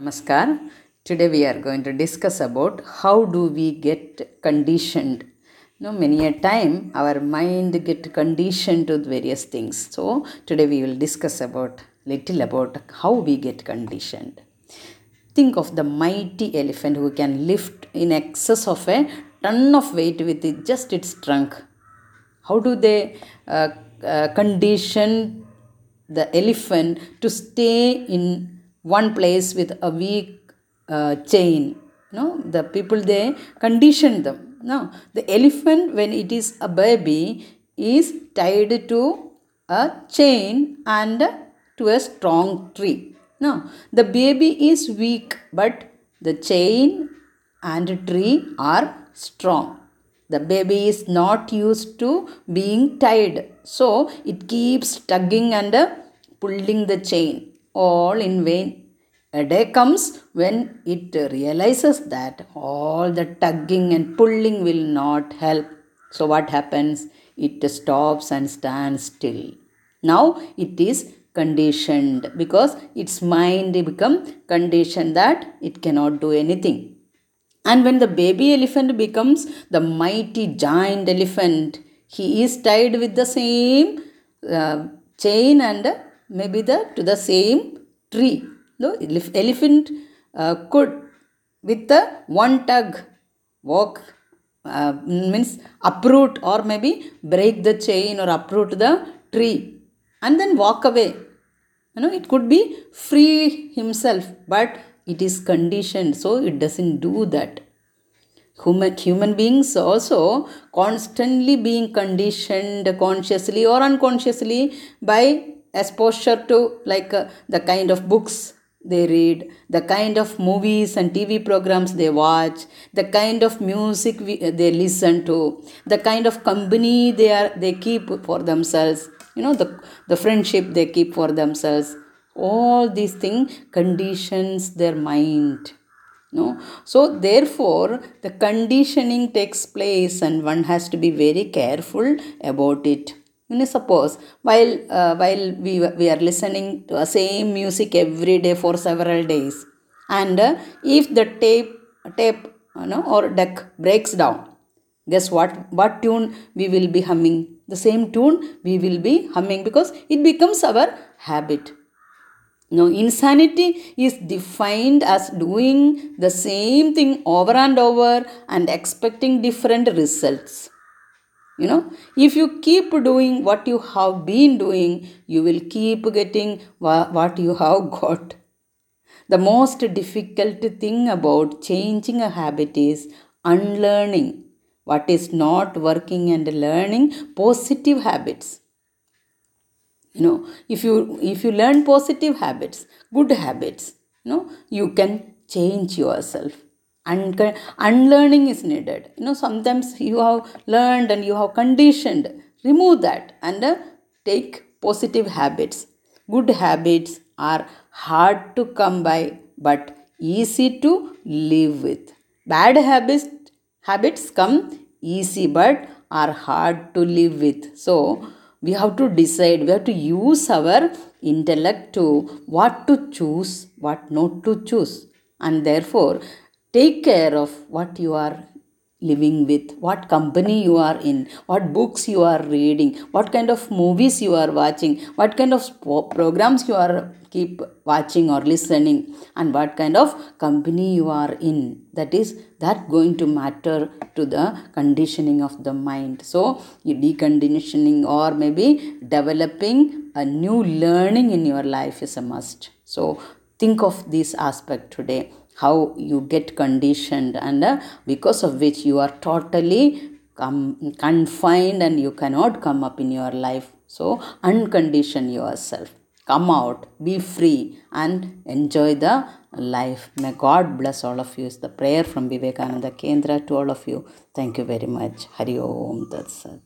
Namaskar. Today we are going to discuss about how do we get conditioned. Know, many a time our mind get conditioned to various things. So today we will discuss about little about how we get conditioned. Think of the mighty elephant who can lift in excess of a ton of weight with it, just its trunk. How do they uh, uh, condition the elephant to stay in one place with a weak uh, chain? No, the people they condition them. No, the elephant when it is a baby is tied to a chain and to a strong tree. No, the baby is weak, but the chain and tree are strong. The baby is not used to being tied, so it keeps tugging and pulling the chain, all in vain. A day comes when it realizes that all the tugging and pulling will not help. So, what happens? It stops and stands still. Now, it is conditioned because its mind become conditioned that it cannot do anything. And when the baby elephant becomes the mighty giant elephant, he is tied with the same uh, chain and maybe the to the same tree. The elephant uh, could, with the one tug, walk uh, means uproot or maybe break the chain or uproot the tree and then walk away. You know, it could be free himself, but it is conditioned, so it doesn't do that. Human, human beings also constantly being conditioned consciously or unconsciously by exposure to like uh, the kind of books they read, the kind of movies and TV programs they watch, the kind of music we, they listen to, the kind of company they are they keep for themselves, you know, the, the friendship they keep for themselves. All these things conditions their mind. No? So therefore the conditioning takes place and one has to be very careful about it you suppose while uh, while we, we are listening to the same music every day for several days. And uh, if the tape tape you know, or deck breaks down guess what? What tune we will be humming? The same tune we will be humming because it becomes our habit. Now, insanity is defined as doing the same thing over and over and expecting different results you know if you keep doing what you have been doing you will keep getting what you have got. The most difficult thing about changing a habit is unlearning. What is not working and learning positive habits. You know if you if you learn positive habits good habits you know you can change yourself and unlearning is needed. You know sometimes you have learned and you have conditioned. Remove that and uh, take positive habits. Good habits are hard to come by but easy to live with. Bad habits habits come easy but are hard to live with. So we have to decide we have to use our intellect to what to choose what not to choose. And therefore take care of what you are living with what company you are in what books you are reading what kind of movies you are watching what kind of programs you are keep watching or listening and what kind of company you are in. That is that going to matter to the conditioning of the mind. So deconditioning or maybe developing a new learning in your life is a must. So think of this aspect today how you get conditioned and uh, because of which you are totally com- confined and you cannot come up in your life. So uncondition yourself. Come out be free and enjoy the life. May god bless all of you. Is the prayer from vivekananda kendra to all of you. Thank you very much. Hari om tat sat